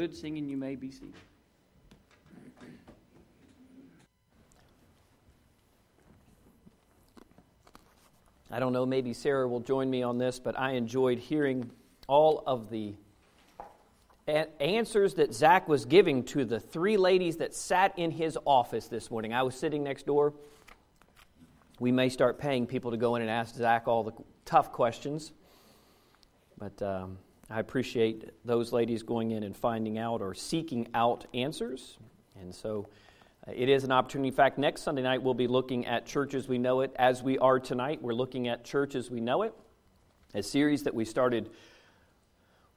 good singing, you may be seated. I don't know, maybe Sarah will join me on this, but I enjoyed hearing all of the answers that Zach was giving to the three ladies that sat in his office this morning. I was sitting next door. We may start paying people to go in and ask Zach all the tough questions, but um, I appreciate those ladies going in and finding out or seeking out answers. And so uh, it is an opportunity. In fact, next Sunday night we'll be looking at Church as We Know It. As we are tonight, we're looking at Church as We Know It, a series that we started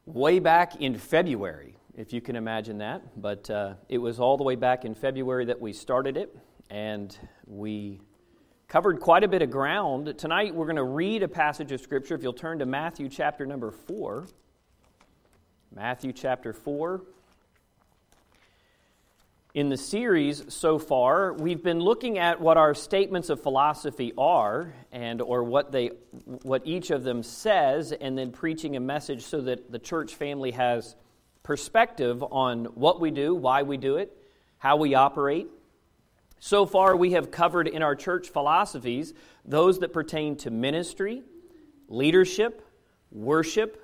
way back in February, if you can imagine that. But uh, it was all the way back in February that we started it, and we covered quite a bit of ground. Tonight we're going to read a passage of Scripture. If you'll turn to Matthew chapter number 4. Matthew chapter 4. In the series so far, we've been looking at what our statements of philosophy are and or what they what each of them says and then preaching a message so that the church family has perspective on what we do, why we do it, how we operate. So far we have covered in our church philosophies those that pertain to ministry, leadership, worship,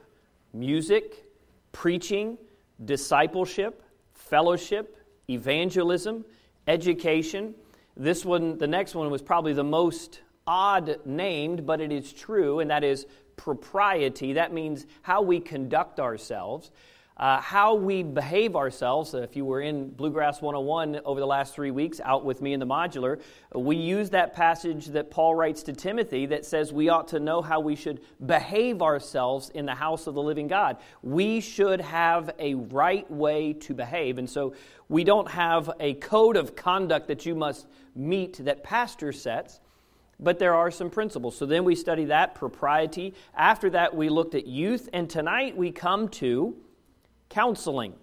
music, preaching, discipleship, fellowship, evangelism, education. This one, the next one, was probably the most odd named, but it is true, and that is propriety. That means how we conduct ourselves uh, how we behave ourselves. If you were in Bluegrass 101 over the last three weeks, out with me in the modular, we use that passage that Paul writes to Timothy that says we ought to know how we should behave ourselves in the house of the living God. We should have a right way to behave. And so we don't have a code of conduct that you must meet that pastor sets but there are some principles. So then we study that propriety. After that, we looked at youth, and tonight we come to Counseling.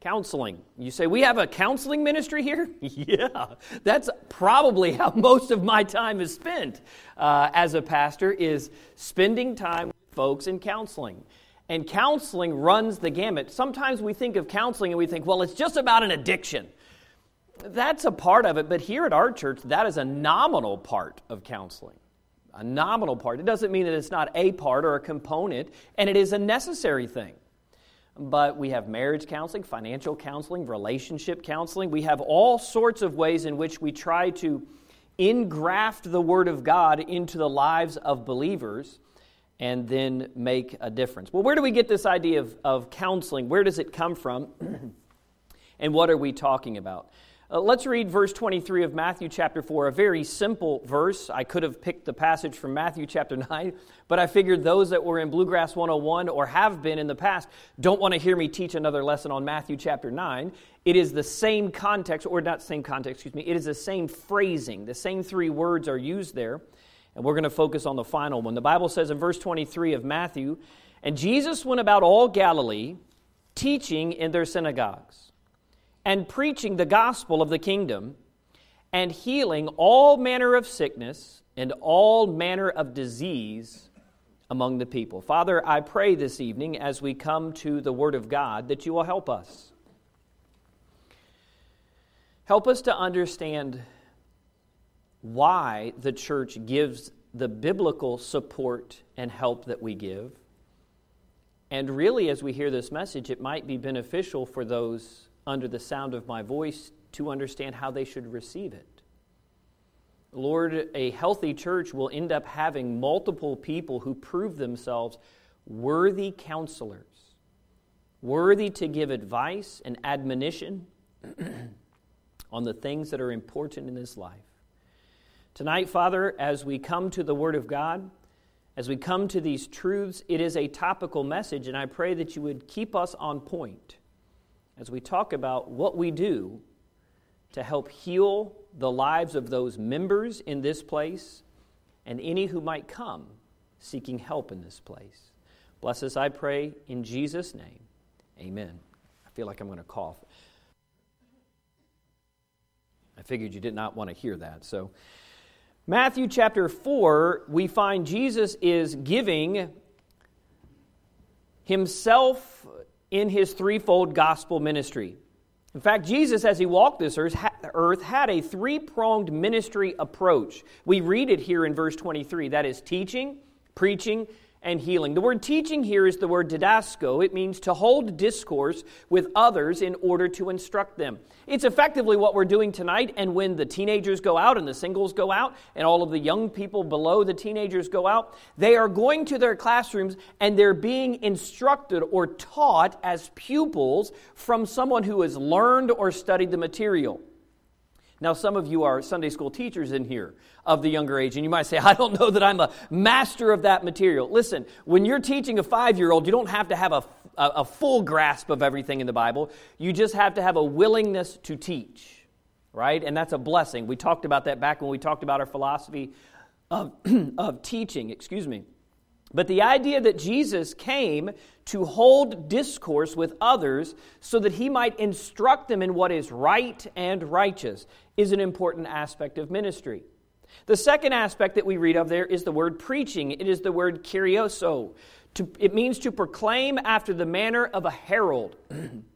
Counseling. You say, we have a counseling ministry here? yeah, that's probably how most of my time is spent uh, as a pastor, is spending time with folks in counseling. And counseling runs the gamut. Sometimes we think of counseling and we think, well, it's just about an addiction. That's a part of it, but here at our church, that is a nominal part of counseling. A nominal part. It doesn't mean that it's not a part or a component, and it is a necessary thing but we have marriage counseling, financial counseling, relationship counseling. We have all sorts of ways in which we try to engraft the Word of God into the lives of believers and then make a difference. Well, where do we get this idea of, of counseling? Where does it come from? and what are we talking about? Uh, let's read verse 23 of Matthew chapter 4, a very simple verse. I could have picked the passage from Matthew chapter 9, but I figured those that were in Bluegrass 101 or have been in the past don't want to hear me teach another lesson on Matthew chapter 9. It is the same context, or not same context, excuse me, it is the same phrasing. The same three words are used there, and we're going to focus on the final one. The Bible says in verse 23 of Matthew, And Jesus went about all Galilee, teaching in their synagogues and preaching the gospel of the kingdom and healing all manner of sickness and all manner of disease among the people. Father, I pray this evening as we come to the Word of God that you will help us. Help us to understand why the church gives the biblical support and help that we give. And really, as we hear this message, it might be beneficial for those under the sound of my voice to understand how they should receive it. Lord, a healthy church will end up having multiple people who prove themselves worthy counselors, worthy to give advice and admonition on the things that are important in this life. Tonight, Father, as we come to the Word of God, as we come to these truths, it is a topical message, and I pray that you would keep us on point as we talk about what we do to help heal the lives of those members in this place and any who might come seeking help in this place. Bless us, I pray, in Jesus' name. Amen. I feel like I'm going to cough. I figured you did not want to hear that. So, Matthew chapter 4, we find Jesus is giving himself in his threefold gospel ministry. In fact, Jesus, as he walked this earth, had a three pronged ministry approach. We read it here in verse 23 that is, teaching, preaching, and healing. The word teaching here is the word didasko. It means to hold discourse with others in order to instruct them. It's effectively what we're doing tonight, and when the teenagers go out and the singles go out, and all of the young people below the teenagers go out, they are going to their classrooms and they're being instructed or taught as pupils from someone who has learned or studied the material. Now, some of you are Sunday school teachers in here of the younger age, and you might say, I don't know that I'm a master of that material. Listen, when you're teaching a five year old, you don't have to have a, a, full grasp of everything in the Bible. You just have to have a willingness to teach, right? And that's a blessing. We talked about that back when we talked about our philosophy of, of teaching, excuse me. But the idea that Jesus came to hold discourse with others so that he might instruct them in what is right and righteous is an important aspect of ministry. The second aspect that we read of there is the word preaching. It is the word kurioso. To, it means to proclaim after the manner of a herald.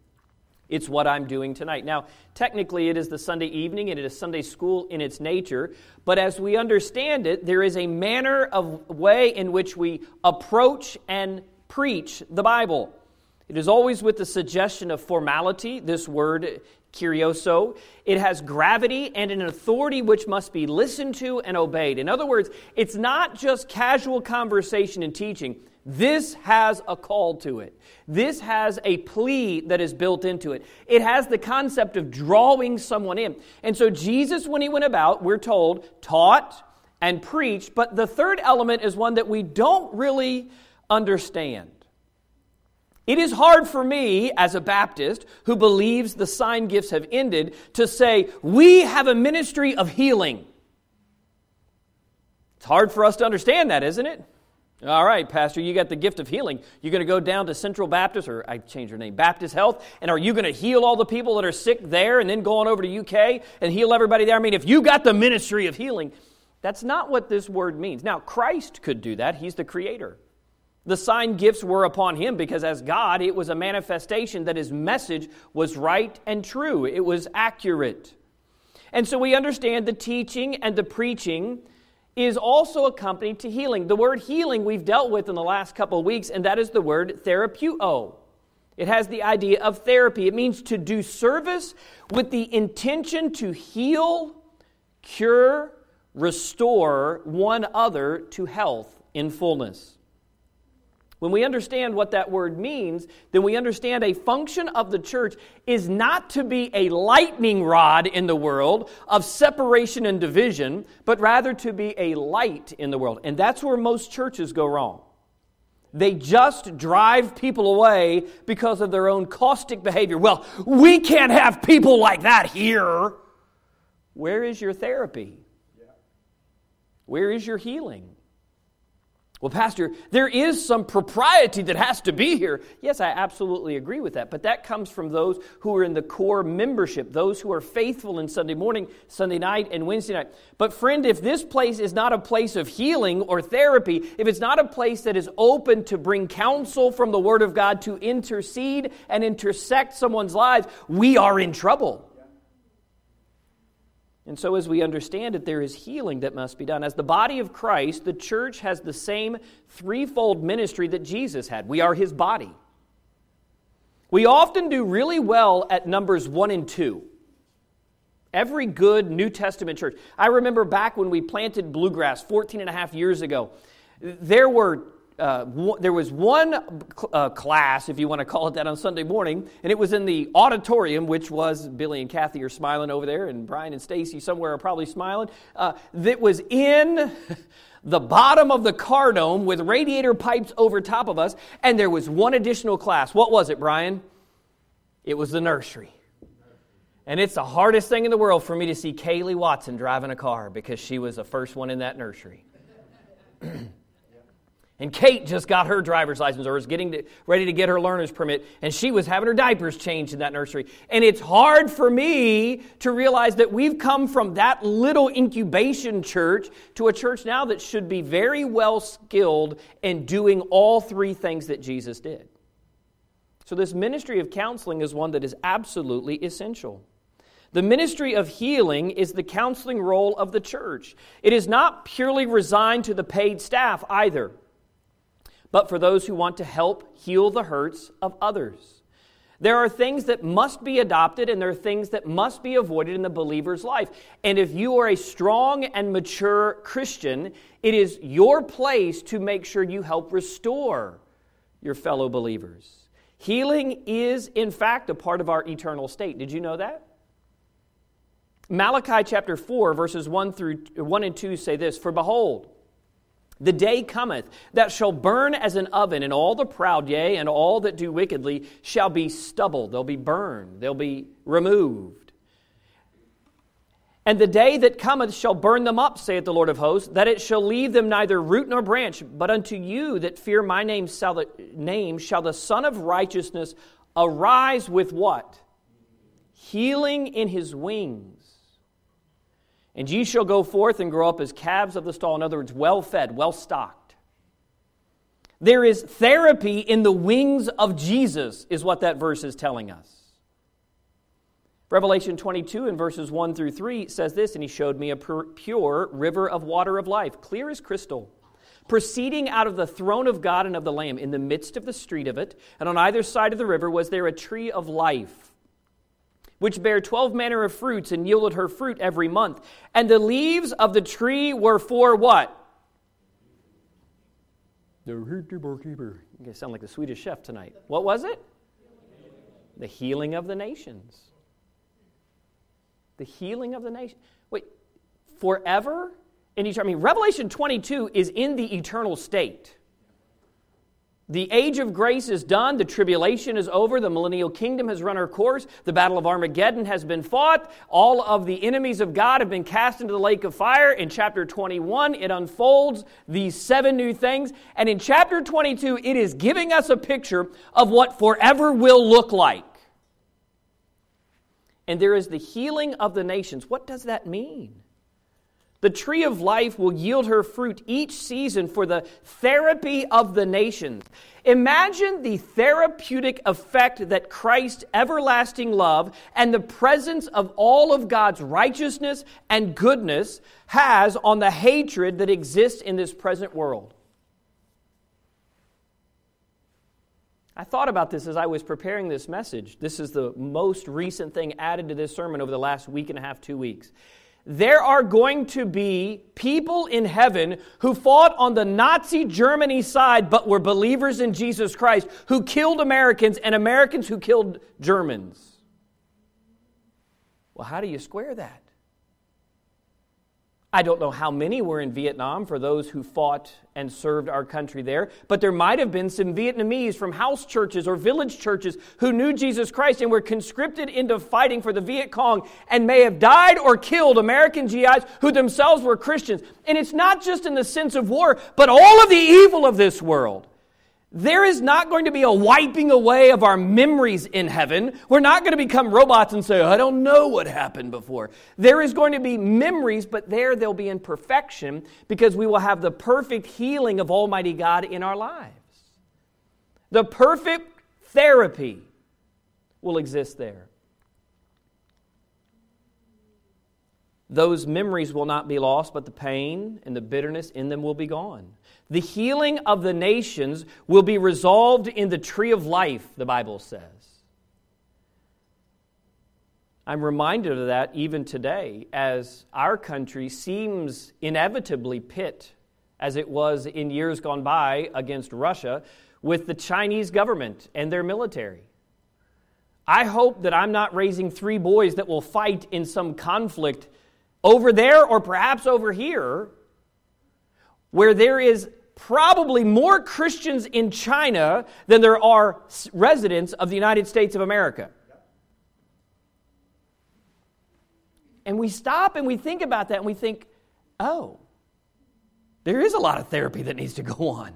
it's what I'm doing tonight. Now, technically, it is the Sunday evening and it is Sunday school in its nature, but as we understand it, there is a manner of way in which we approach and preach the Bible. It is always with the suggestion of formality, this word curioso. It has gravity and an authority which must be listened to and obeyed. In other words, it's not just casual conversation and teaching. This has a call to it. This has a plea that is built into it. It has the concept of drawing someone in. And so, Jesus, when he went about, we're told, taught and preached. But the third element is one that we don't really understand. It is hard for me, as a Baptist who believes the sign gifts have ended, to say, we have a ministry of healing. It's hard for us to understand that, isn't it? All right, Pastor, you got the gift of healing. You're going to go down to Central Baptist, or I changed your name, Baptist Health, and are you going to heal all the people that are sick there and then go on over to UK and heal everybody there? I mean, if you got the ministry of healing, that's not what this word means. Now, Christ could do that, He's the creator. The sign gifts were upon him because, as God, it was a manifestation that his message was right and true. It was accurate. And so we understand the teaching and the preaching is also accompanied to healing. The word healing we've dealt with in the last couple of weeks, and that is the word therapeuo. It has the idea of therapy. It means to do service with the intention to heal, cure, restore one other to health in fullness. When we understand what that word means, then we understand a function of the church is not to be a lightning rod in the world of separation and division, but rather to be a light in the world. And that's where most churches go wrong. They just drive people away because of their own caustic behavior. Well, we can't have people like that here. Where is your therapy? Where is your healing? Well, Pastor, there is some propriety that has to be here. Yes, I absolutely agree with that. But that comes from those who are in the core membership, those who are faithful in Sunday morning, Sunday night, and Wednesday night. But, friend, if this place is not a place of healing or therapy, if it's not a place that is open to bring counsel from the Word of God to intercede and intersect someone's lives, we are in trouble. And so, as we understand it, there is healing that must be done. As the body of Christ, the church has the same threefold ministry that Jesus had. We are his body. We often do really well at numbers one and two. Every good New Testament church. I remember back when we planted bluegrass 14 and a half years ago, there were uh, there was one uh, class, if you want to call it that, on Sunday morning, and it was in the auditorium, which was Billy and Kathy are smiling over there, and Brian and Stacy somewhere are probably smiling. Uh, that was in the bottom of the car dome with radiator pipes over top of us, and there was one additional class. What was it, Brian? It was the nursery. And it's the hardest thing in the world for me to see Kaylee Watson driving a car because she was the first one in that nursery. And Kate just got her driver's license or is getting to, ready to get her learner's permit, and she was having her diapers changed in that nursery. And it's hard for me to realize that we've come from that little incubation church to a church now that should be very well skilled in doing all three things that Jesus did. So, this ministry of counseling is one that is absolutely essential. The ministry of healing is the counseling role of the church. It is not purely resigned to the paid staff either, but for those who want to help heal the hurts of others. There are things that must be adopted and there are things that must be avoided in the believer's life. And if you are a strong and mature Christian, it is your place to make sure you help restore your fellow believers. Healing is, in fact, a part of our eternal state. Did you know that? Malachi chapter 4, verses 1 through 1 and 2 say this For behold, the day cometh that shall burn as an oven, and all the proud, yea, and all that do wickedly, shall be stubble. They'll be burned, they'll be removed. And the day that cometh shall burn them up, saith the Lord of hosts, that it shall leave them neither root nor branch. But unto you that fear my name shall the, name shall the Sun of Righteousness arise with what? Healing in his wings and ye shall go forth and grow up as calves of the stall. In other words, well fed, well stocked. There is therapy in the wings of Jesus, is what that verse is telling us. Revelation 22 in verses 1 through 3 says this And he showed me a pure river of water of life, clear as crystal, proceeding out of the throne of God and of the Lamb. In the midst of the street of it, and on either side of the river, was there a tree of life which bare twelve manner of fruits and yielded her fruit every month. And the leaves of the tree were for what? The hint of keeper. You guys sound like the Swedish chef tonight. What was it? The healing of the nations. The healing of the nation. Wait, forever? in And I mean, Revelation 22 is in the eternal state. The age of grace is done. The tribulation is over. The millennial kingdom has run her course. The battle of Armageddon has been fought. All of the enemies of God have been cast into the lake of fire. In chapter 21, it unfolds these seven new things. And in chapter 22, it is giving us a picture of what forever will look like. And there is the healing of the nations. What does that mean? The tree of life will yield her fruit each season for the therapy of the nations. Imagine the therapeutic effect that Christ's everlasting love and the presence of all of God's righteousness and goodness has on the hatred that exists in this present world. I thought about this as I was preparing this message. This is the most recent thing added to this sermon over the last week and a half, two weeks there are going to be people in heaven who fought on the Nazi Germany side but were believers in Jesus Christ, who killed Americans, and Americans who killed Germans. Well, how do you square that? I don't know how many were in Vietnam for those who fought and served our country there, but there might have been some Vietnamese from house churches or village churches who knew Jesus Christ and were conscripted into fighting for the Viet Cong and may have died or killed American GIs who themselves were Christians. And it's not just in the sense of war, but all of the evil of this world. There is not going to be a wiping away of our memories in heaven. We're not going to become robots and say, oh, I don't know what happened before. There is going to be memories, but there they'll be in perfection because we will have the perfect healing of Almighty God in our lives. The perfect therapy will exist there. Those memories will not be lost, but the pain and the bitterness in them will be gone. The healing of the nations will be resolved in the tree of life, the Bible says. I'm reminded of that even today as our country seems inevitably pit, as it was in years gone by against Russia, with the Chinese government and their military. I hope that I'm not raising three boys that will fight in some conflict over there or perhaps over here, where there is probably more Christians in China than there are residents of the United States of America. And we stop and we think about that and we think, oh, there is a lot of therapy that needs to go on.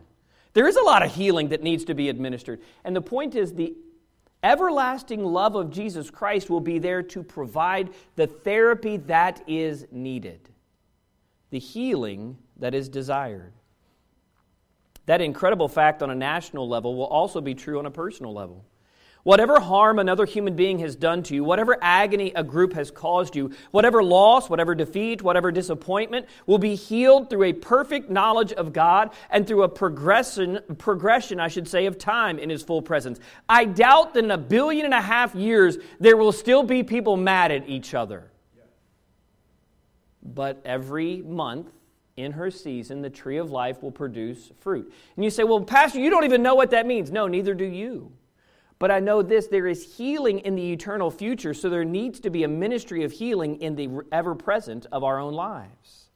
There is a lot of healing that needs to be administered. And the point is, the everlasting love of Jesus Christ will be there to provide the therapy that is needed, the healing that is desired. That incredible fact on a national level will also be true on a personal level. Whatever harm another human being has done to you, whatever agony a group has caused you, whatever loss, whatever defeat, whatever disappointment will be healed through a perfect knowledge of God and through a progression, progression, I should say, of time in His full presence. I doubt that in a billion and a half years there will still be people mad at each other. But every month, in her season, the tree of life will produce fruit. And you say, Well, Pastor, you don't even know what that means. No, neither do you. But I know this there is healing in the eternal future, so there needs to be a ministry of healing in the ever present of our own lives.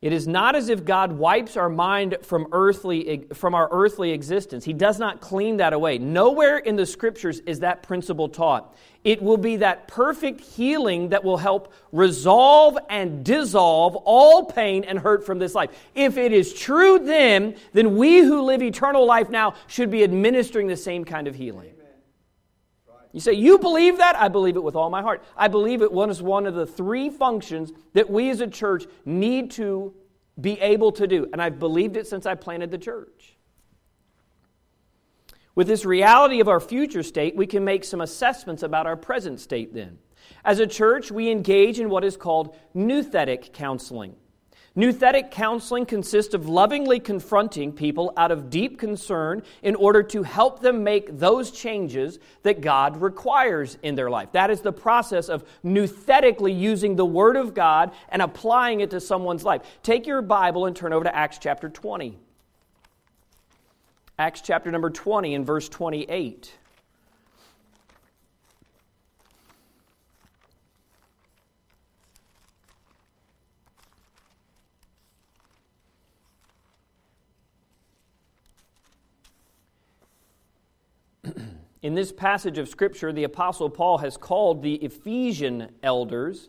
It is not as if God wipes our mind from, earthly, from our earthly existence. He does not clean that away. Nowhere in the scriptures is that principle taught. It will be that perfect healing that will help resolve and dissolve all pain and hurt from this life. If it is true then, then we who live eternal life now should be administering the same kind of healing. You say, You believe that? I believe it with all my heart. I believe it was one of the three functions that we as a church need to be able to do. And I've believed it since I planted the church. With this reality of our future state, we can make some assessments about our present state then. As a church, we engage in what is called nouthetic counseling. Nouthetic counseling consists of lovingly confronting people out of deep concern in order to help them make those changes that God requires in their life. That is the process of nouthetically using the Word of God and applying it to someone's life. Take your Bible and turn over to Acts chapter 20. Acts chapter number 20 and verse 28. In this passage of Scripture, the Apostle Paul has called the Ephesian elders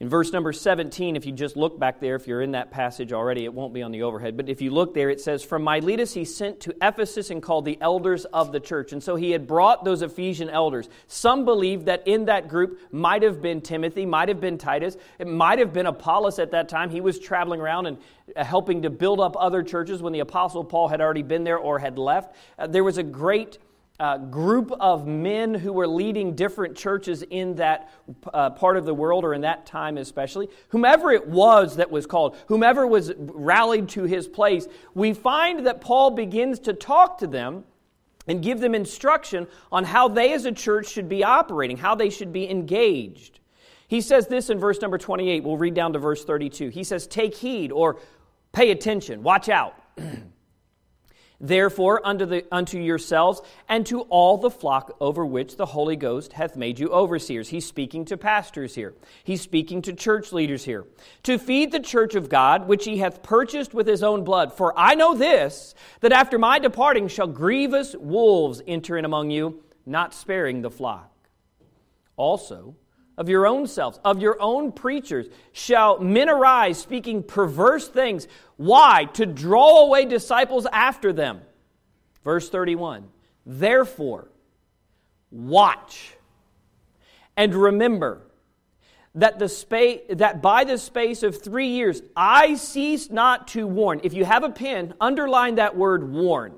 in verse number 17, if you just look back there, if you're in that passage already, it won't be on the overhead. But if you look there, it says, From Miletus he sent to Ephesus and called the elders of the church. And so he had brought those Ephesian elders. Some believe that in that group might have been Timothy, might have been Titus, it might have been Apollos at that time. He was traveling around and uh, helping to build up other churches when the Apostle Paul had already been there or had left. Uh, there was a great uh, group of men who were leading different churches in that uh, part of the world or in that time especially. Whomever it was that was called, whomever was rallied to his place, we find that Paul begins to talk to them and give them instruction on how they as a church should be operating, how they should be engaged. He says this in verse number 28. We'll read down to verse 32. He says, Take heed or pay attention, watch out. Therefore, unto, the, unto yourselves and to all the flock over which the Holy Ghost hath made you overseers. He's speaking to pastors here. He's speaking to church leaders here. To feed the church of God, which he hath purchased with his own blood. For I know this, that after my departing shall grievous wolves enter in among you, not sparing the flock. Also, of your own selves, of your own preachers, shall men arise speaking perverse things. Why? To draw away disciples after them. Verse 31 Therefore, watch and remember that, the spa- that by the space of three years I cease not to warn. If you have a pen, underline that word warn.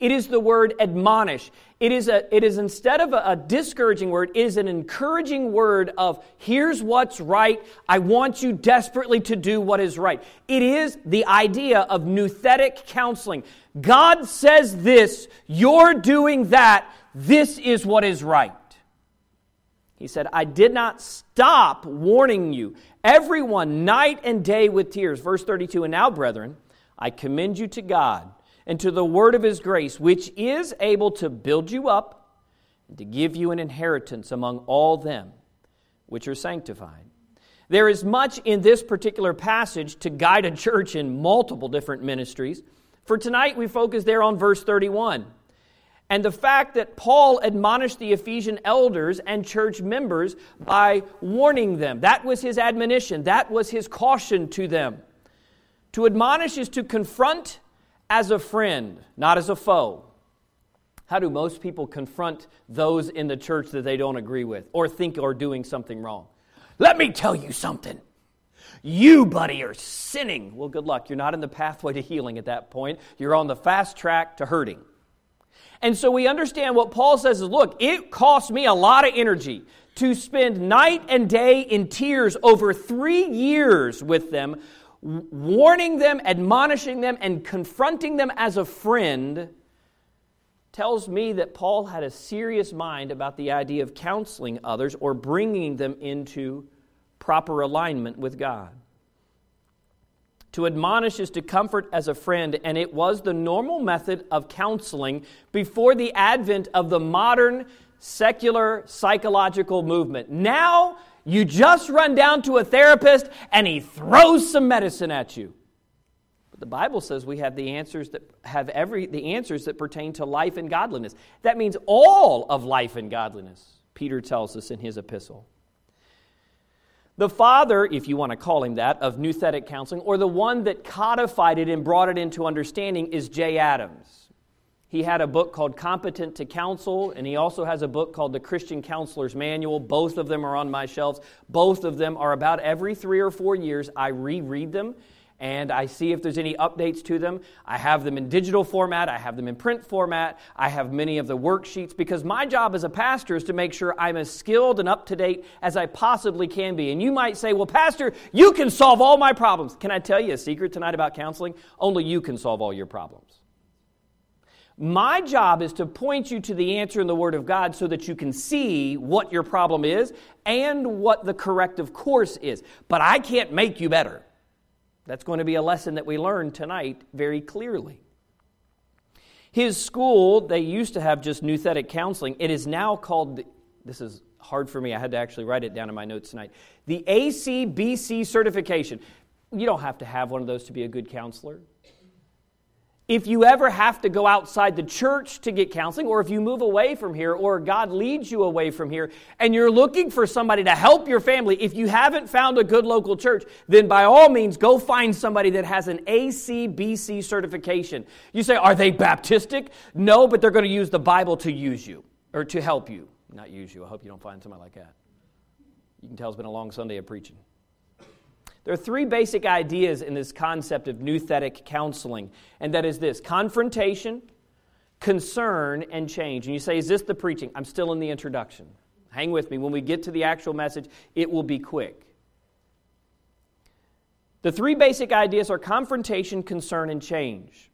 It is the word admonish. It is, a, it is instead of a, a, discouraging word, it is an encouraging word of, here's what's right. I want you desperately to do what is right. It is the idea of nouthetic counseling. God says this, you're doing that, this is what is right. He said, I did not stop warning you, everyone, night and day with tears. Verse 32 And now, brethren, I commend you to God and to the word of his grace, which is able to build you up and to give you an inheritance among all them which are sanctified. There is much in this particular passage to guide a church in multiple different ministries. For tonight, we focus there on verse 31 and the fact that Paul admonished the Ephesian elders and church members by warning them. That was his admonition, that was his caution to them. To admonish is to confront as a friend, not as a foe. How do most people confront those in the church that they don't agree with or think are doing something wrong? Let me tell you something. You, buddy, are sinning. Well, good luck. You're not in the pathway to healing at that point. You're on the fast track to hurting. And so we understand what Paul says is look, it cost me a lot of energy to spend night and day in tears over three years with them, warning them, admonishing them, and confronting them as a friend. Tells me that Paul had a serious mind about the idea of counseling others or bringing them into proper alignment with God. To admonish is to comfort as a friend, and it was the normal method of counseling before the advent of the modern secular psychological movement. Now, you just run down to a therapist and he throws some medicine at you. But the Bible says we have the answers that have every the answers that pertain to life and godliness. That means all of life and godliness. Peter tells us in his epistle. The father, if you want to call him that, of nouthetic counseling, or the one that codified it and brought it into understanding, is Jay Adams. He had a book called Competent to Counsel, and he also has a book called The Christian Counselor's Manual. Both of them are on my shelves. Both of them are about every three or four years. I reread them and I see if there's any updates to them. I have them in digital format, I have them in print format, I have many of the worksheets because my job as a pastor is to make sure I'm as skilled and up to date as I possibly can be. And you might say, Well, Pastor, you can solve all my problems. Can I tell you a secret tonight about counseling? Only you can solve all your problems. My job is to point you to the answer in the Word of God so that you can see what your problem is and what the corrective course is. But I can't make you better. That's going to be a lesson that we learn tonight very clearly. His school, they used to have just nouthetic counseling. It is now called, this is hard for me, I had to actually write it down in my notes tonight. The ACBC certification. You don't have to have one of those to be a good counselor if you ever have to go outside the church to get counseling, or if you move away from here, or God leads you away from here, and you're looking for somebody to help your family, if you haven't found a good local church, then by all means go find somebody that has an ACBC certification. You say, Are they Baptistic? No, but they're going to use the Bible to use you, or to help you. Not use you. I hope you don't find somebody like that. You can tell it's been a long Sunday of preaching. There are three basic ideas in this concept of nouthetic counseling, and that is this confrontation, concern, and change. And you say, Is this the preaching? I'm still in the introduction. Hang with me. When we get to the actual message, it will be quick. The three basic ideas are confrontation, concern, and change.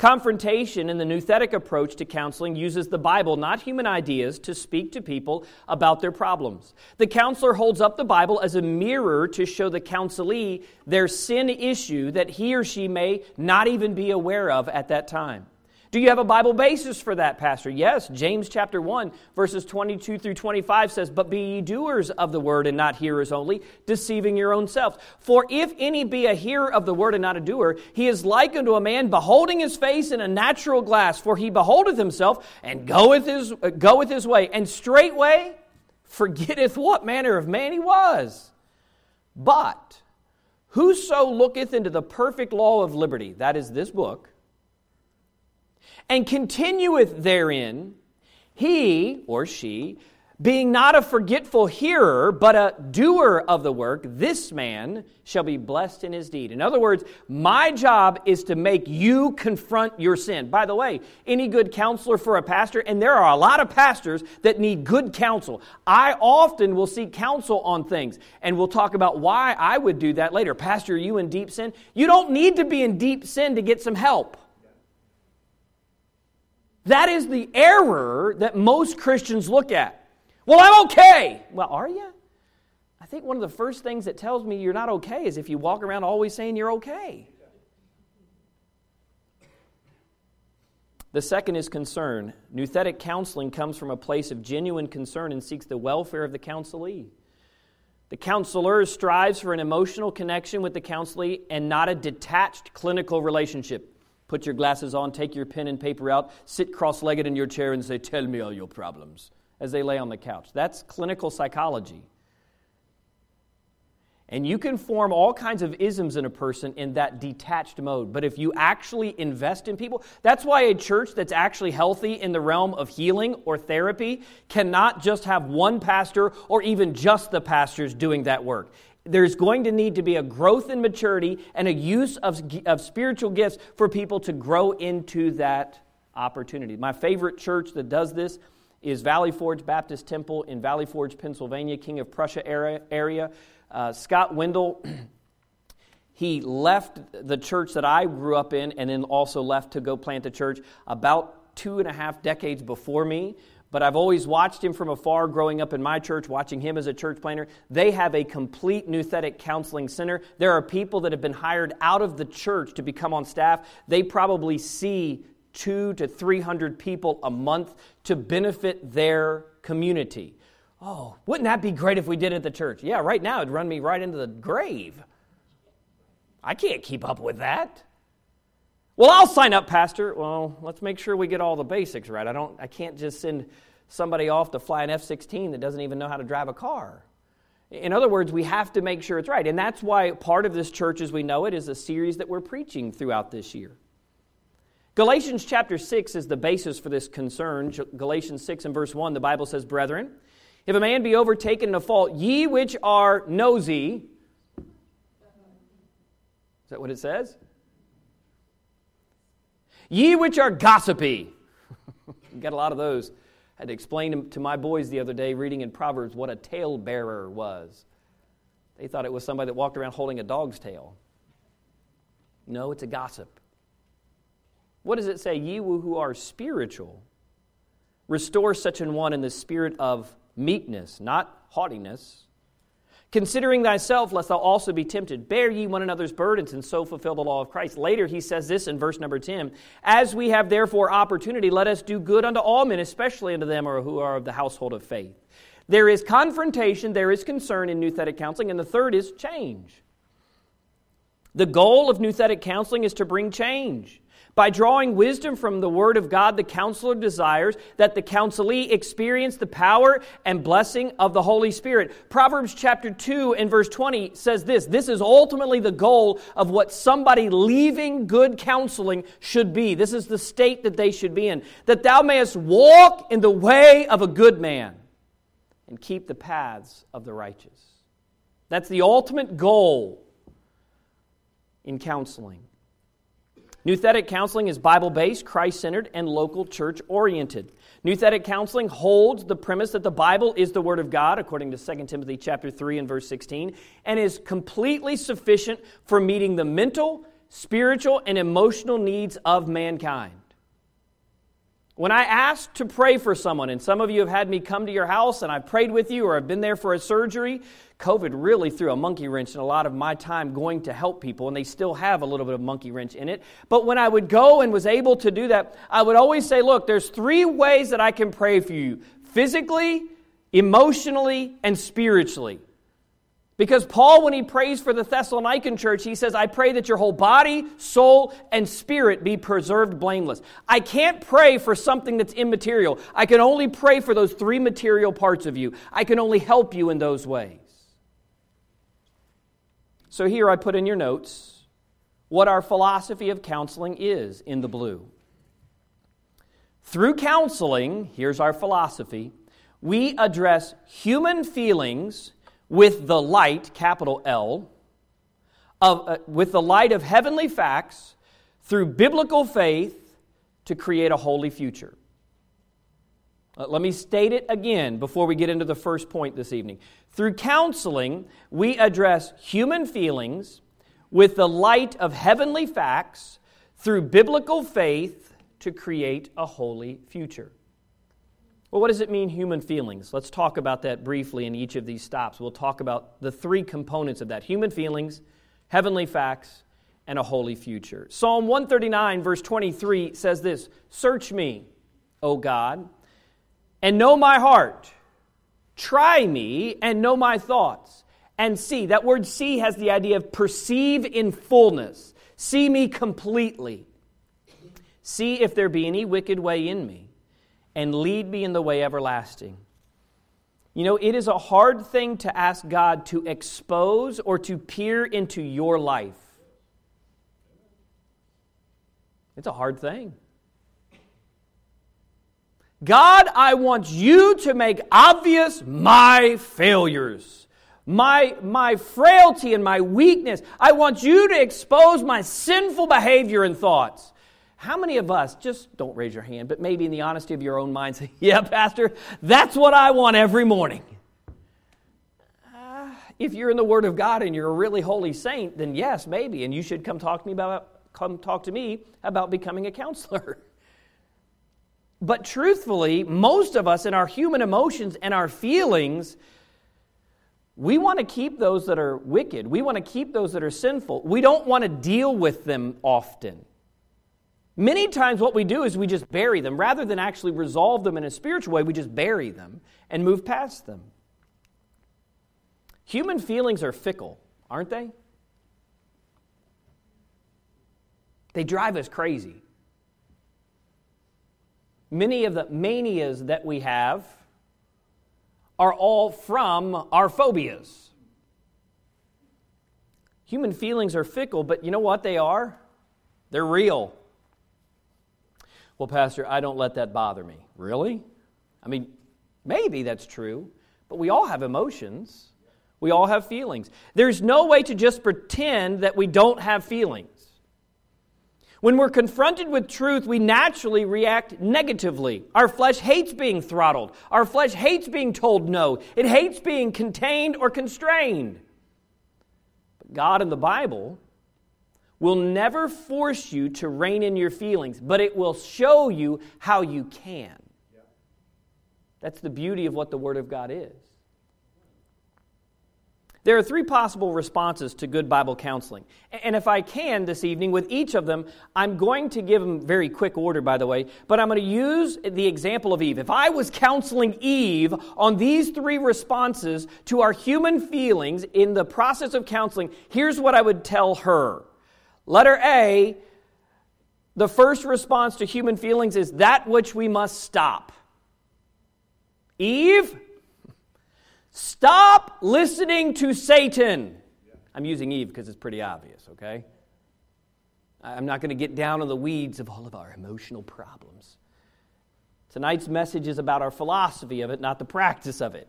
Confrontation in the nouthetic approach to counseling uses the Bible, not human ideas, to speak to people about their problems. The counselor holds up the Bible as a mirror to show the counselee their sin issue that he or she may not even be aware of at that time. Do you have a Bible basis for that, Pastor? Yes. James chapter 1, verses 22 through 25 says, But be ye doers of the word and not hearers only, deceiving your own selves. For if any be a hearer of the word and not a doer, he is like unto a man beholding his face in a natural glass. For he beholdeth himself and goeth his, uh, goeth his way, and straightway forgetteth what manner of man he was. But whoso looketh into the perfect law of liberty, that is this book, and continueth therein, he or she, being not a forgetful hearer, but a doer of the work, this man shall be blessed in his deed. In other words, my job is to make you confront your sin. By the way, any good counselor for a pastor, and there are a lot of pastors that need good counsel. I often will seek counsel on things, and we'll talk about why I would do that later. Pastor, are you in deep sin? You don't need to be in deep sin to get some help. That is the error that most Christians look at. Well, I'm okay. Well, are you? I think one of the first things that tells me you're not okay is if you walk around always saying you're okay. The second is concern. Nouthetic counseling comes from a place of genuine concern and seeks the welfare of the counselee. The counselor strives for an emotional connection with the counselee and not a detached clinical relationship. Put your glasses on, take your pen and paper out, sit cross legged in your chair and say, Tell me all your problems as they lay on the couch. That's clinical psychology. And you can form all kinds of isms in a person in that detached mode. But if you actually invest in people, that's why a church that's actually healthy in the realm of healing or therapy cannot just have one pastor or even just the pastors doing that work. There's going to need to be a growth in maturity and a use of, of spiritual gifts for people to grow into that opportunity. My favorite church that does this is Valley Forge Baptist Temple in Valley Forge, Pennsylvania, King of Prussia area. area. Uh, Scott Wendell, he left the church that I grew up in and then also left to go plant a church about two and a half decades before me but I've always watched him from afar growing up in my church, watching him as a church planter. They have a complete Nouthetic counseling center. There are people that have been hired out of the church to become on staff. They probably see two to 300 people a month to benefit their community. Oh, wouldn't that be great if we did it at the church? Yeah, right now it'd run me right into the grave. I can't keep up with that. Well, I'll sign up, Pastor. Well, let's make sure we get all the basics right. I, don't, I can't just send somebody off to fly an F 16 that doesn't even know how to drive a car. In other words, we have to make sure it's right. And that's why part of this church as we know it is a series that we're preaching throughout this year. Galatians chapter 6 is the basis for this concern. Galatians 6 and verse 1, the Bible says, Brethren, if a man be overtaken in a fault, ye which are nosy, is that what it says? Ye which are gossipy. Got a lot of those. I had to explain to my boys the other day, reading in Proverbs, what a talebearer was. They thought it was somebody that walked around holding a dog's tail. No, it's a gossip. What does it say? Ye who are spiritual, restore such an one in the spirit of meekness, not haughtiness Considering thyself, lest thou also be tempted, bear ye one another's burdens, and so fulfill the law of Christ. Later, he says this in verse number 10 As we have therefore opportunity, let us do good unto all men, especially unto them who are of the household of faith. There is confrontation, there is concern in nouthetic counseling, and the third is change. The goal of nouthetic counseling is to bring change. By drawing wisdom from the Word of God, the counselor desires that the counselee experience the power and blessing of the Holy Spirit. Proverbs chapter 2 and verse 20 says this this is ultimately the goal of what somebody leaving good counseling should be. This is the state that they should be in. That thou mayest walk in the way of a good man and keep the paths of the righteous. That's the ultimate goal in counseling. Nouthetic counseling is Bible based, Christ centered, and local church oriented. Nouthetic counseling holds the premise that the Bible is the Word of God, according to 2 Timothy chapter 3 and verse 16, and is completely sufficient for meeting the mental, spiritual, and emotional needs of mankind. When I ask to pray for someone, and some of you have had me come to your house and I've prayed with you or I've been there for a surgery, COVID really threw a monkey wrench in a lot of my time going to help people, and they still have a little bit of monkey wrench in it. But when I would go and was able to do that, I would always say, Look, there's three ways that I can pray for you physically, emotionally, and spiritually. Because Paul, when he prays for the Thessalonican church, he says, I pray that your whole body, soul, and spirit be preserved blameless. I can't pray for something that's immaterial. I can only pray for those three material parts of you. I can only help you in those ways. So here I put in your notes what our philosophy of counseling is in the blue. Through counseling, here's our philosophy, we address human feelings with the light, capital L, of, uh, with the light of heavenly facts through biblical faith to create a holy future. Uh, let me state it again before we get into the first point this evening. Through counseling, we address human feelings with the light of heavenly facts through biblical faith to create a holy future. Well, what does it mean, human feelings? Let's talk about that briefly in each of these stops. We'll talk about the three components of that human feelings, heavenly facts, and a holy future. Psalm 139, verse 23 says this Search me, O God, and know my heart. Try me and know my thoughts. And see, that word see has the idea of perceive in fullness. See me completely. See if there be any wicked way in me and lead me in the way everlasting. You know, it is a hard thing to ask God to expose or to peer into your life. It's a hard thing. God, I want you to make obvious my failures, my, my frailty and my weakness. I want you to expose my sinful behavior and thoughts. How many of us, just don't raise your hand, but maybe in the honesty of your own mind, say, Yeah, Pastor, that's what I want every morning. Uh, if you're in the Word of God and you're a really holy saint, then yes, maybe, and you should come talk to me about, come talk to me about becoming a counselor. But truthfully, most of us in our human emotions and our feelings, we want to keep those that are wicked. We want to keep those that are sinful. We don't want to deal with them often. Many times, what we do is we just bury them. Rather than actually resolve them in a spiritual way, we just bury them and move past them. Human feelings are fickle, aren't they? They drive us crazy. Many of the manias that we have are all from our phobias. Human feelings are fickle, but you know what they are? They're real. Well, Pastor, I don't let that bother me. Really? I mean, maybe that's true, but we all have emotions. We all have feelings. There's no way to just pretend that we don't have feelings. When we're confronted with truth, we naturally react negatively. Our flesh hates being throttled. Our flesh hates being told no. It hates being contained or constrained. But God in the Bible will never force you to rein in your feelings, but it will show you how you can. That's the beauty of what the Word of God is. There are three possible responses to good Bible counseling. And if I can this evening, with each of them, I'm going to give them very quick order, by the way, but I'm going to use the example of Eve. If I was counseling Eve on these three responses to our human feelings in the process of counseling, here's what I would tell her. Letter A, the first response to human feelings is that which we must stop. Eve, Stop listening to Satan. I'm using Eve because it's pretty obvious, okay? I'm not going to get down in the weeds of all of our emotional problems. Tonight's message is about our philosophy of it, not the practice of it.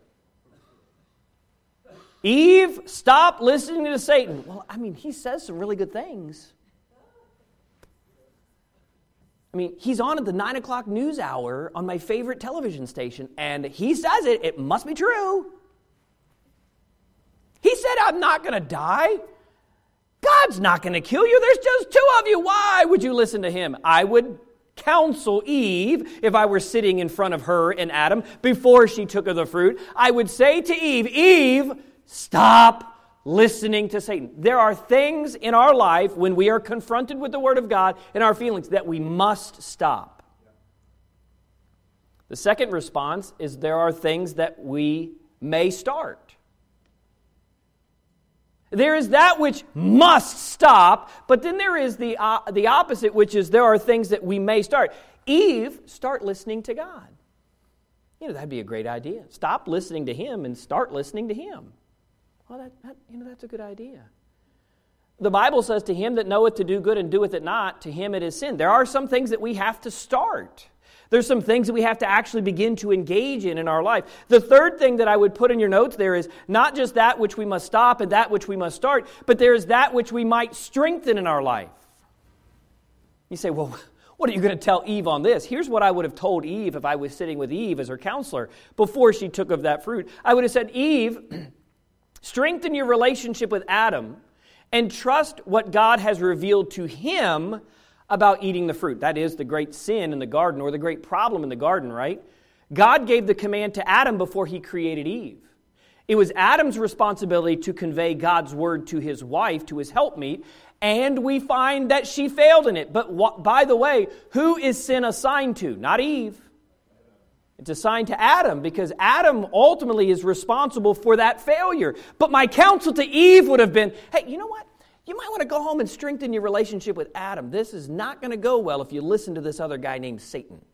Eve, stop listening to Satan. Well, I mean, he says some really good things. I mean, he's on at the nine o'clock news hour on my favorite television station, and he says it. It must be true. He said, I'm not going to die. God's not going to kill you. There's just two of you. Why would you listen to him? I would counsel Eve if I were sitting in front of her and Adam before she took of the fruit. I would say to Eve, Eve, stop listening to Satan. There are things in our life when we are confronted with the Word of God and our feelings that we must stop. The second response is there are things that we may start. There is that which must stop, but then there is the, uh, the opposite, which is there are things that we may start. Eve, start listening to God. You know, that'd be a great idea. Stop listening to Him and start listening to Him. Well, that, that, you know, that's a good idea. The Bible says, To him that knoweth to do good and doeth it not, to him it is sin. There are some things that we have to start. There's some things that we have to actually begin to engage in in our life. The third thing that I would put in your notes there is not just that which we must stop and that which we must start, but there is that which we might strengthen in our life. You say, well, what are you going to tell Eve on this? Here's what I would have told Eve if I was sitting with Eve as her counselor before she took of that fruit. I would have said, Eve, strengthen your relationship with Adam and trust what God has revealed to him about eating the fruit. That is the great sin in the garden or the great problem in the garden, right? God gave the command to Adam before he created Eve. It was Adam's responsibility to convey God's word to his wife, to his helpmeet, and we find that she failed in it. But by the way, who is sin assigned to? Not Eve. It's assigned to Adam because Adam ultimately is responsible for that failure. But my counsel to Eve would have been hey, you know what? you might want to go home and strengthen your relationship with Adam. This is not going to go well if you listen to this other guy named Satan.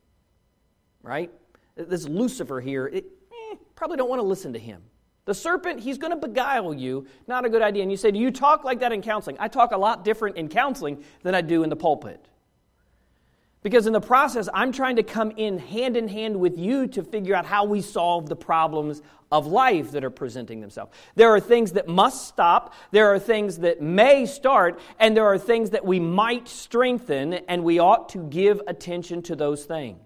Right? This Lucifer here, it, eh, probably don't want to listen to him. The serpent, he's going to beguile you. Not a good idea. And you say, Do you talk like that in counseling? I talk a lot different in counseling than I do in the pulpit. Because in the process, I'm trying to come in hand in hand with you to figure out how we solve the problems of life that are presenting themselves. There are things that must stop, there are things that may start, and there are things that we might strengthen, and we ought to give attention to those things.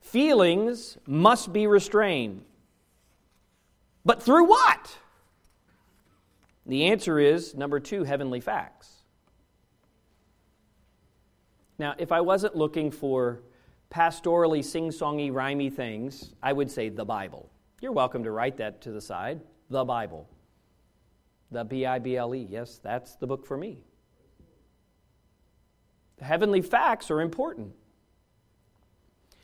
Feelings must be restrained. But through what? The answer is number two, heavenly facts. Now, if I wasn't looking for pastorally sing songy, rhymey things, I would say the Bible. You're welcome to write that to the side. The Bible. The B I B L E. Yes, that's the book for me. The heavenly facts are important.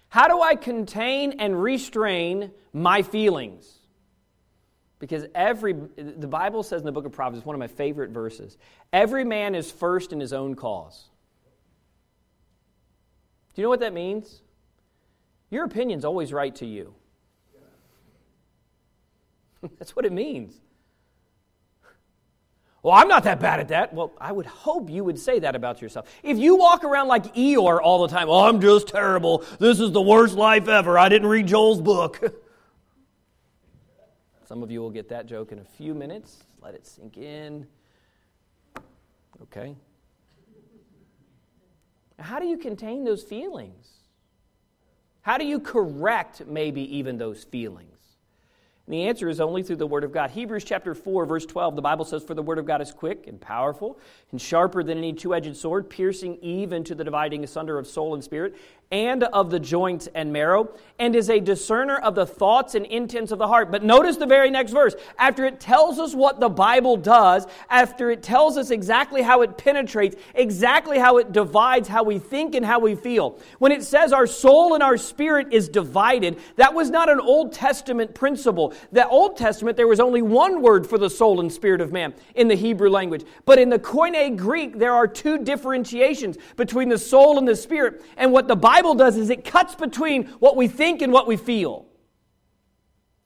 How do I contain and restrain my feelings? Because every, the Bible says in the book of Proverbs, one of my favorite verses every man is first in his own cause. Do you know what that means? Your opinion's always right to you. That's what it means. Well, I'm not that bad at that. Well, I would hope you would say that about yourself. If you walk around like Eeyore all the time, oh, I'm just terrible. This is the worst life ever. I didn't read Joel's book. Some of you will get that joke in a few minutes. Let it sink in. Okay? How do you contain those feelings? How do you correct maybe even those feelings? And the answer is only through the Word of God. Hebrews chapter 4, verse 12, the Bible says, For the Word of God is quick and powerful and sharper than any two edged sword, piercing even to the dividing asunder of soul and spirit, and of the joints and marrow, and is a discerner of the thoughts and intents of the heart. But notice the very next verse. After it tells us what the Bible does, after it tells us exactly how it penetrates, exactly how it divides how we think and how we feel. When it says our soul and our spirit is divided, that was not an Old Testament principle. The Old Testament, there was only one word for the soul and spirit of man in the Hebrew language. But in the Koine Greek, there are two differentiations between the soul and the spirit. And what the Bible Bible does is it cuts between what we think and what we feel.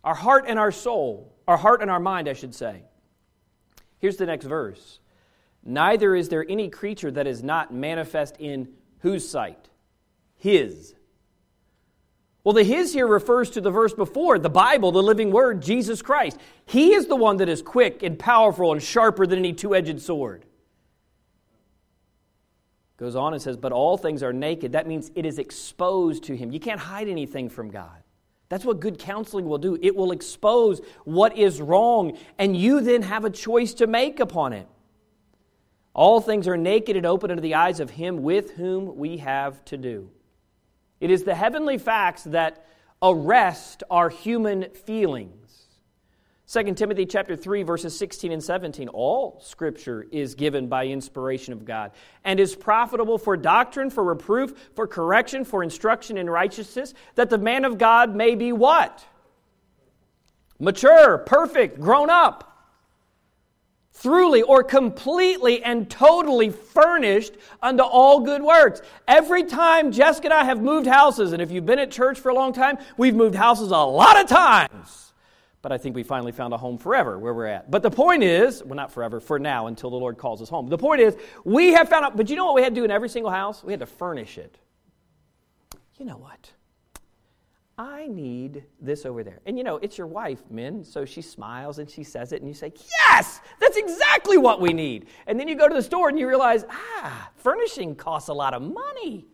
Our heart and our soul, our heart and our mind, I should say. Here's the next verse Neither is there any creature that is not manifest in whose sight? His. Well, the his here refers to the verse before, the Bible, the living word, Jesus Christ. He is the one that is quick and powerful and sharper than any two edged sword. Goes on and says, But all things are naked. That means it is exposed to him. You can't hide anything from God. That's what good counseling will do. It will expose what is wrong, and you then have a choice to make upon it. All things are naked and open unto the eyes of him with whom we have to do. It is the heavenly facts that arrest our human feelings. 2 Timothy chapter 3 verses 16 and 17 all scripture is given by inspiration of God and is profitable for doctrine for reproof for correction for instruction in righteousness that the man of God may be what? Mature perfect grown up truly or completely and totally furnished unto all good works. Every time Jessica and I have moved houses, and if you've been at church for a long time, we've moved houses a lot of times but I think we finally found a home forever where we're at. But the point is, well, not forever, for now until the Lord calls us home. The point is, we have found out, but you know what we had to do in every single house? We had to furnish it. You know what? I need this over there. And you know, it's your wife, men, so she smiles and she says it, and you say, Yes, that's exactly what we need. And then you go to the store and you realize, ah, furnishing costs a lot of money.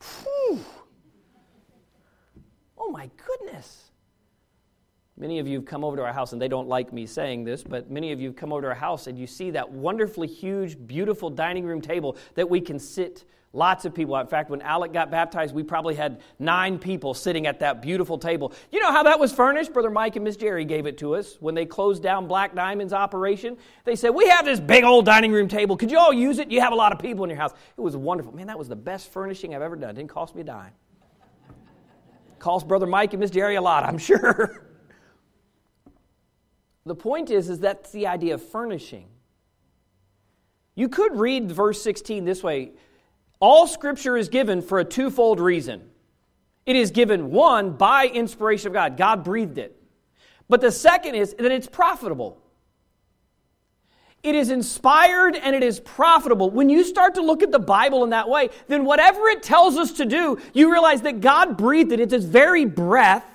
Whew. Oh my goodness. Many of you have come over to our house, and they don't like me saying this, but many of you have come over to our house and you see that wonderfully huge, beautiful dining room table that we can sit lots of people. In fact, when Alec got baptized, we probably had nine people sitting at that beautiful table. You know how that was furnished? Brother Mike and Miss Jerry gave it to us when they closed down Black Diamond's operation. They said, We have this big old dining room table. Could you all use it? You have a lot of people in your house. It was wonderful. Man, that was the best furnishing I've ever done. It didn't cost me a dime. Cost Brother Mike and Miss Jerry a lot, I'm sure. The point is, is that's the idea of furnishing. You could read verse 16 this way All scripture is given for a twofold reason. It is given, one, by inspiration of God. God breathed it. But the second is that it's profitable. It is inspired and it is profitable. When you start to look at the Bible in that way, then whatever it tells us to do, you realize that God breathed it. It's His very breath,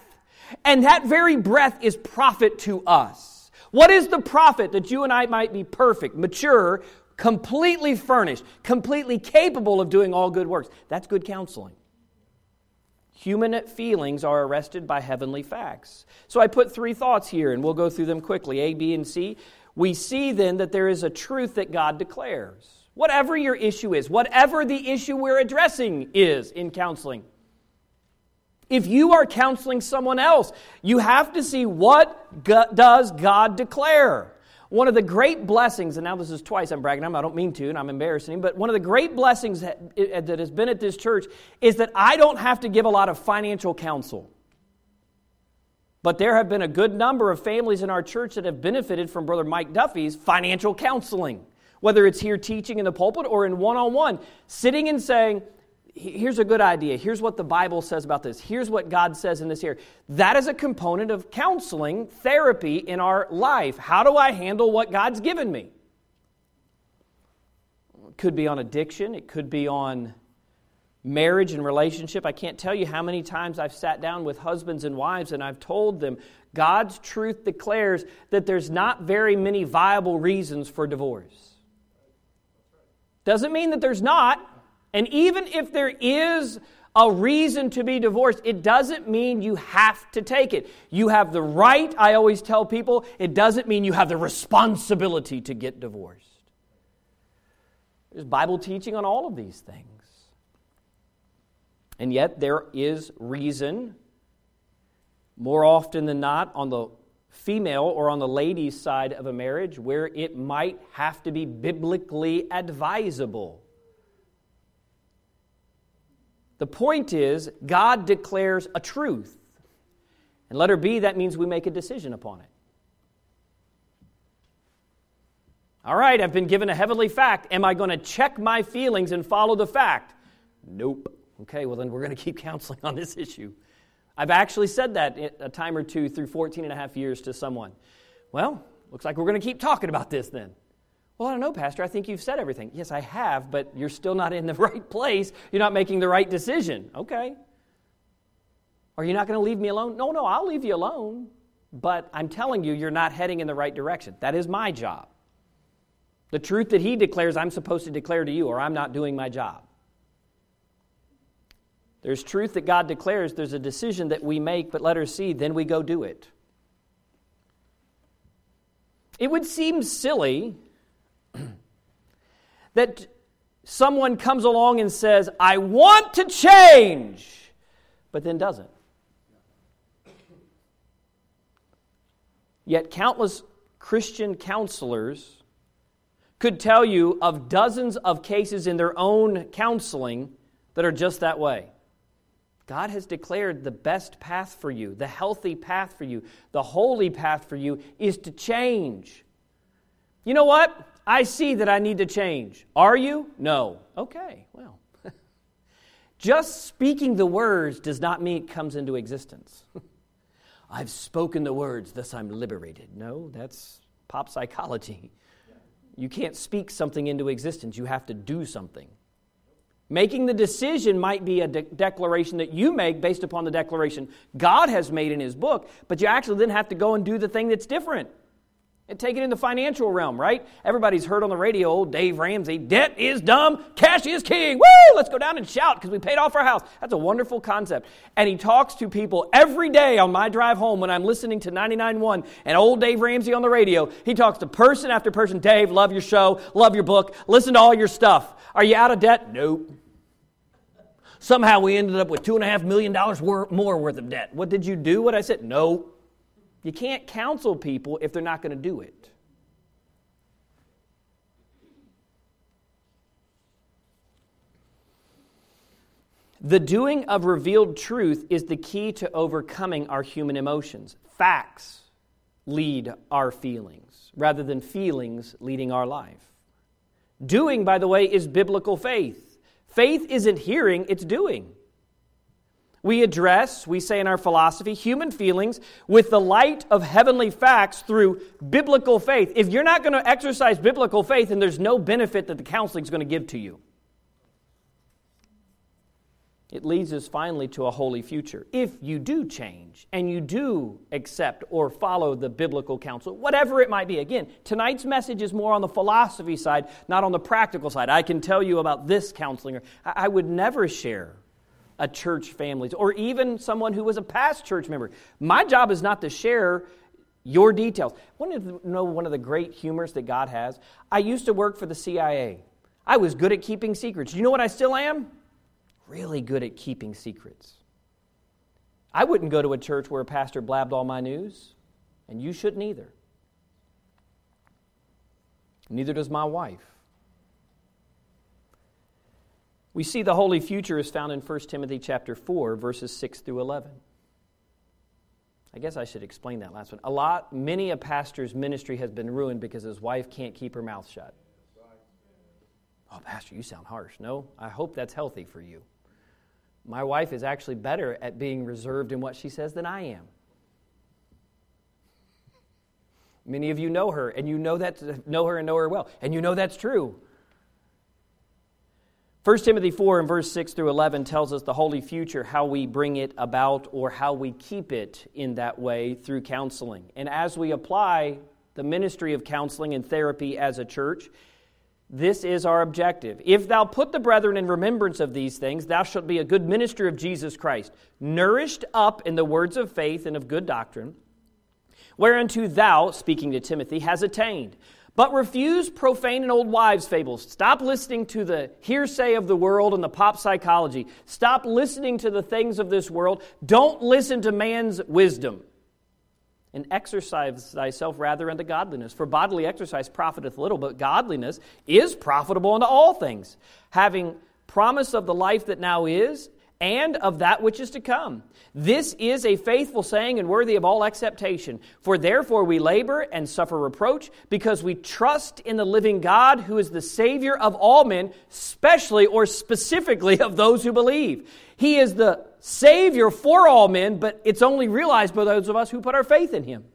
and that very breath is profit to us. What is the profit that you and I might be perfect, mature, completely furnished, completely capable of doing all good works? That's good counseling. Human feelings are arrested by heavenly facts. So I put three thoughts here, and we'll go through them quickly A, B, and C. We see then that there is a truth that God declares. Whatever your issue is, whatever the issue we're addressing is in counseling. If you are counseling someone else, you have to see what does God declare. One of the great blessings, and now this is twice I'm bragging, I don't mean to, and I'm embarrassing, but one of the great blessings that, that has been at this church is that I don't have to give a lot of financial counsel. But there have been a good number of families in our church that have benefited from Brother Mike Duffy's financial counseling, whether it's here teaching in the pulpit or in one on one, sitting and saying, here's a good idea. Here's what the Bible says about this. Here's what God says in this area. That is a component of counseling, therapy in our life. How do I handle what God's given me? It could be on addiction, it could be on marriage and relationship. I can't tell you how many times I've sat down with husbands and wives and I've told them God's truth declares that there's not very many viable reasons for divorce. Doesn't mean that there's not. And even if there is a reason to be divorced, it doesn't mean you have to take it. You have the right, I always tell people, it doesn't mean you have the responsibility to get divorced. There's Bible teaching on all of these things. And yet, there is reason, more often than not, on the female or on the lady's side of a marriage where it might have to be biblically advisable the point is, God declares a truth. And letter B, that means we make a decision upon it. All right, I've been given a heavenly fact. Am I going to check my feelings and follow the fact? Nope. Okay, well, then we're going to keep counseling on this issue. I've actually said that a time or two through 14 and a half years to someone. Well, looks like we're going to keep talking about this then. Well, I don't know, Pastor. I think you've said everything. Yes, I have, but you're still not in the right place. You're not making the right decision. Okay. Are you not going to leave me alone? No, no, I'll leave you alone. But I'm telling you, you're not heading in the right direction. That is my job. The truth that he declares, I'm supposed to declare to you, or I'm not doing my job. There's truth that God declares, there's a decision that we make, but let her see, then we go do it. It would seem silly that someone comes along and says, I want to change, but then doesn't. Yet, countless Christian counselors could tell you of dozens of cases in their own counseling that are just that way. God has declared the best path for you, the healthy path for you, the holy path for you is to change. You know what? I see that I need to change. Are you? No. Okay, well. Just speaking the words does not mean it comes into existence. I've spoken the words, thus I'm liberated. No, that's pop psychology. You can't speak something into existence, you have to do something. Making the decision might be a de- declaration that you make based upon the declaration God has made in His book, but you actually then have to go and do the thing that's different. And take it in the financial realm, right? Everybody's heard on the radio, old Dave Ramsey, debt is dumb, cash is king. Woo! Let's go down and shout because we paid off our house. That's a wonderful concept. And he talks to people every day on my drive home when I'm listening to 99.1 and old Dave Ramsey on the radio. He talks to person after person. Dave, love your show, love your book, listen to all your stuff. Are you out of debt? Nope. Somehow we ended up with $2.5 million more worth of debt. What did you do? What I said? Nope. You can't counsel people if they're not going to do it. The doing of revealed truth is the key to overcoming our human emotions. Facts lead our feelings rather than feelings leading our life. Doing, by the way, is biblical faith. Faith isn't hearing, it's doing. We address, we say in our philosophy, human feelings with the light of heavenly facts through biblical faith. If you're not going to exercise biblical faith, then there's no benefit that the counseling is going to give to you. It leads us finally to a holy future. If you do change and you do accept or follow the biblical counsel, whatever it might be. Again, tonight's message is more on the philosophy side, not on the practical side. I can tell you about this counseling. I would never share a church family or even someone who was a past church member. My job is not to share your details. Want to know one of the great humors that God has? I used to work for the CIA. I was good at keeping secrets. You know what I still am? really good at keeping secrets. I wouldn't go to a church where a pastor blabbed all my news, and you shouldn't either. Neither does my wife. We see the holy future is found in 1 Timothy chapter 4 verses 6 through 11. I guess I should explain that last one. A lot many a pastor's ministry has been ruined because his wife can't keep her mouth shut. Oh, pastor, you sound harsh. No, I hope that's healthy for you. My wife is actually better at being reserved in what she says than I am. Many of you know her, and you know that know her and know her well, and you know that's true. 1 Timothy 4 and verse 6 through 11 tells us the holy future, how we bring it about or how we keep it in that way through counseling. And as we apply the ministry of counseling and therapy as a church, this is our objective. If thou put the brethren in remembrance of these things, thou shalt be a good minister of Jesus Christ, nourished up in the words of faith and of good doctrine, whereunto thou, speaking to Timothy, has attained. But refuse profane and old wives' fables. Stop listening to the hearsay of the world and the pop psychology. Stop listening to the things of this world. Don't listen to man's wisdom and exercise thyself rather unto godliness. For bodily exercise profiteth little, but godliness is profitable unto all things, having promise of the life that now is and of that which is to come. This is a faithful saying and worthy of all acceptation. For therefore we labor and suffer reproach, because we trust in the living God, who is the Savior of all men, specially or specifically of those who believe. He is the Savior for all men, but it's only realized by those of us who put our faith in Him.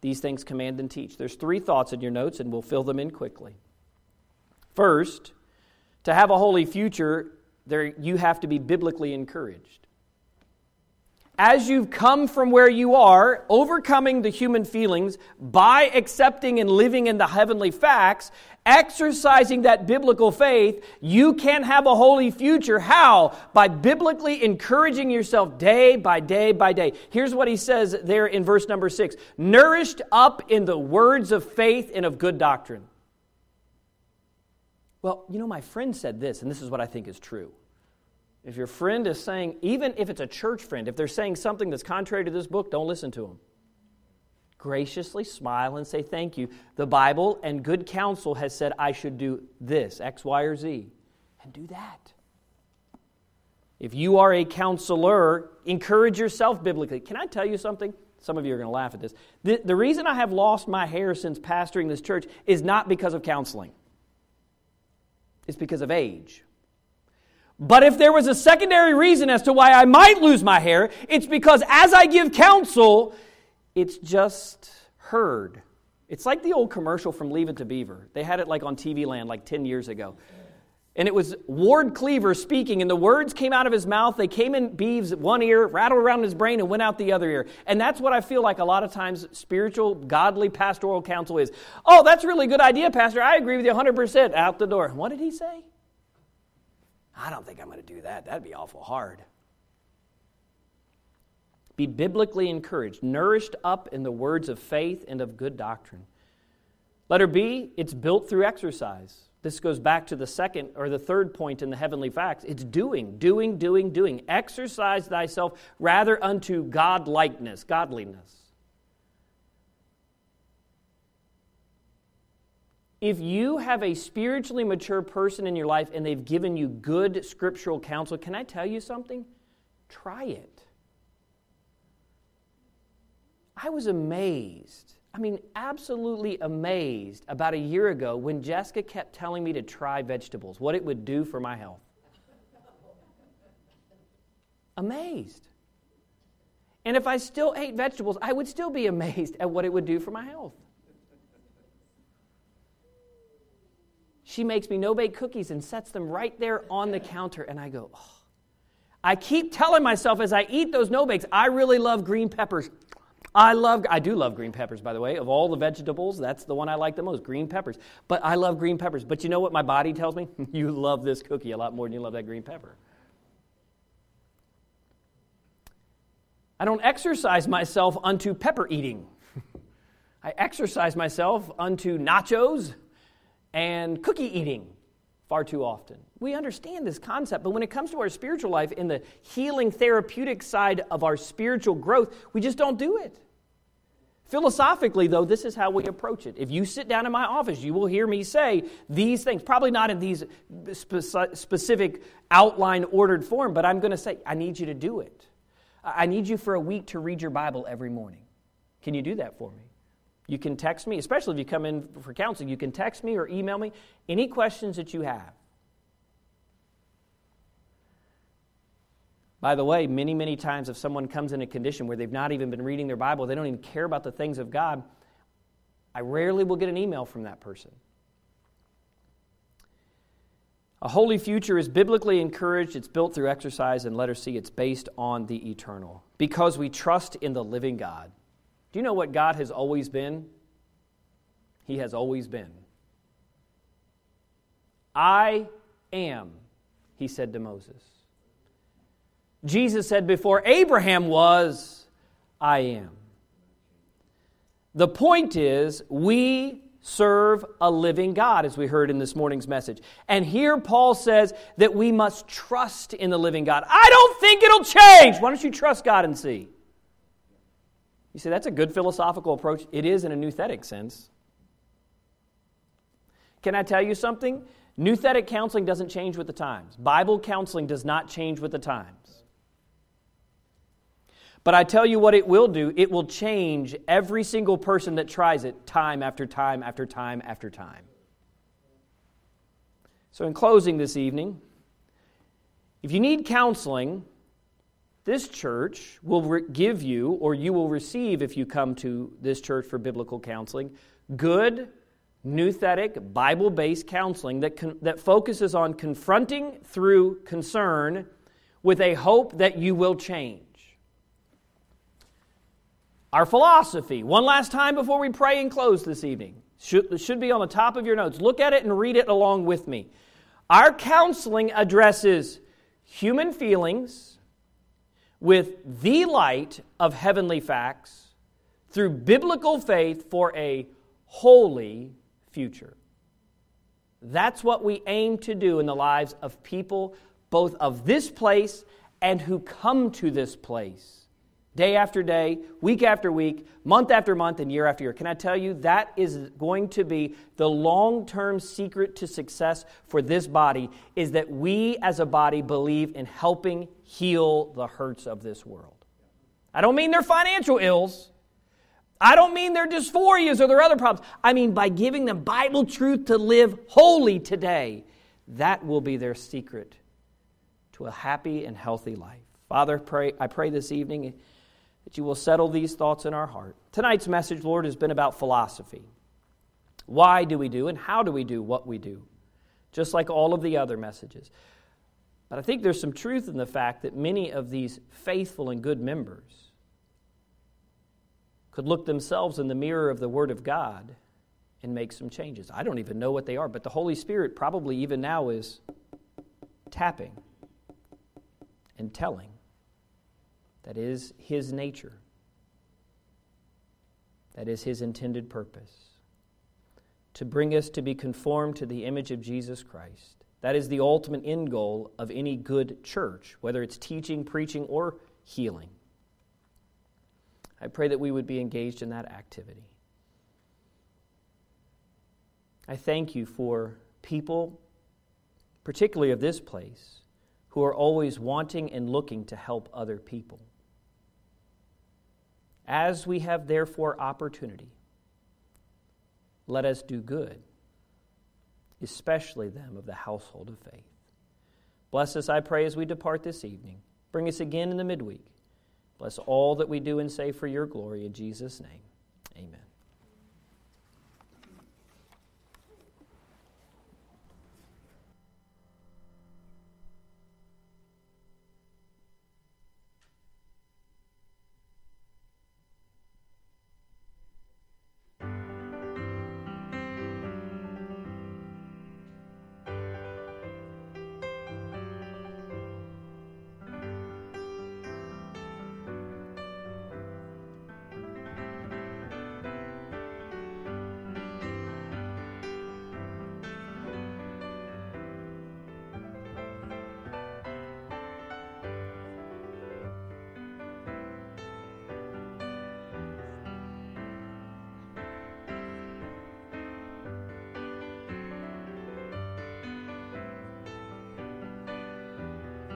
These things command and teach. There's three thoughts in your notes, and we'll fill them in quickly. First, to have a holy future, there, you have to be biblically encouraged as you've come from where you are, overcoming the human feelings by accepting and living in the heavenly facts, exercising that biblical faith, you can have a holy future. How? By biblically encouraging yourself day by day by day. Here's what he says there in verse number six nourished up in the words of faith and of good doctrine. Well, you know, my friend said this, and this is what I think is true. If your friend is saying, even if it's a church friend, if they're saying something that's contrary to this book, don't listen to them. Graciously smile and say thank you. The Bible and good counsel has said I should do this, X, Y, or Z, and do that. If you are a counselor, encourage yourself biblically. Can I tell you something? Some of you are going to laugh at this. The, the reason I have lost my hair since pastoring this church is not because of counseling, it's because of age. But if there was a secondary reason as to why I might lose my hair, it's because as I give counsel, it's just heard. It's like the old commercial from Leave It to Beaver. They had it like on TV Land like 10 years ago. And it was Ward Cleaver speaking, and the words came out of his mouth. They came in Beav's one ear, rattled around his brain, and went out the other ear. And that's what I feel like a lot of times spiritual, godly pastoral counsel is. Oh, that's a really good idea, Pastor. I agree with you 100%. Out the door. What did he say? I don't think I'm going to do that. That'd be awful hard. Be biblically encouraged, nourished up in the words of faith and of good doctrine. Letter B, it's built through exercise. This goes back to the second or the third point in the heavenly facts. It's doing, doing, doing, doing. Exercise thyself rather unto God likeness, godliness. If you have a spiritually mature person in your life and they've given you good scriptural counsel, can I tell you something? Try it. I was amazed. I mean, absolutely amazed about a year ago when Jessica kept telling me to try vegetables, what it would do for my health. amazed. And if I still ate vegetables, I would still be amazed at what it would do for my health. She makes me no bake cookies and sets them right there on the counter, and I go, oh. I keep telling myself as I eat those no bakes, I really love green peppers. I love, I do love green peppers, by the way. Of all the vegetables, that's the one I like the most, green peppers. But I love green peppers. But you know what my body tells me? you love this cookie a lot more than you love that green pepper. I don't exercise myself unto pepper eating. I exercise myself unto nachos and cookie eating far too often. We understand this concept, but when it comes to our spiritual life, in the healing therapeutic side of our spiritual growth, we just don't do it. Philosophically, though, this is how we approach it. If you sit down in my office, you will hear me say these things, probably not in these specific outline ordered form, but I'm going to say, I need you to do it. I need you for a week to read your Bible every morning. Can you do that for me? You can text me, especially if you come in for counseling, you can text me or email me any questions that you have. By the way, many, many times if someone comes in a condition where they've not even been reading their Bible, they don't even care about the things of God, I rarely will get an email from that person. A holy future is biblically encouraged, it's built through exercise, and letter C, it's based on the eternal. Because we trust in the living God. Do you know what God has always been? He has always been. I am, he said to Moses. Jesus said, Before Abraham was, I am. The point is, we serve a living God, as we heard in this morning's message. And here Paul says that we must trust in the living God. I don't think it'll change. Why don't you trust God and see? You say, that's a good philosophical approach. It is in a nouthetic sense. Can I tell you something? Nouthetic counseling doesn't change with the times. Bible counseling does not change with the times. But I tell you what it will do it will change every single person that tries it time after time after time after time. So, in closing this evening, if you need counseling, this church will re- give you, or you will receive if you come to this church for biblical counseling, good, nouthetic, Bible based counseling that, con- that focuses on confronting through concern with a hope that you will change. Our philosophy, one last time before we pray and close this evening, should, should be on the top of your notes. Look at it and read it along with me. Our counseling addresses human feelings with the light of heavenly facts through biblical faith for a holy future. That's what we aim to do in the lives of people, both of this place and who come to this place day after day, week after week, month after month, and year after year. Can I tell you that is going to be the long term secret to success for this body is that we as a body believe in helping heal the hurts of this world. I don't mean their financial ills. I don't mean their dysphorias or their other problems. I mean by giving them Bible truth to live holy today. That will be their secret to a happy and healthy life. Father, pray, I pray this evening that you will settle these thoughts in our heart. Tonight's message, Lord, has been about philosophy. Why do we do and how do we do what we do? Just like all of the other messages. But I think there's some truth in the fact that many of these faithful and good members could look themselves in the mirror of the Word of God and make some changes. I don't even know what they are, but the Holy Spirit probably even now is tapping and telling. That is His nature. That is His intended purpose. To bring us to be conformed to the image of Jesus Christ. That is the ultimate end goal of any good church, whether it's teaching, preaching, or healing. I pray that we would be engaged in that activity. I thank you for people, particularly of this place, who are always wanting and looking to help other people. As we have therefore opportunity, let us do good, especially them of the household of faith. Bless us, I pray, as we depart this evening. Bring us again in the midweek. Bless all that we do and say for your glory. In Jesus' name, amen.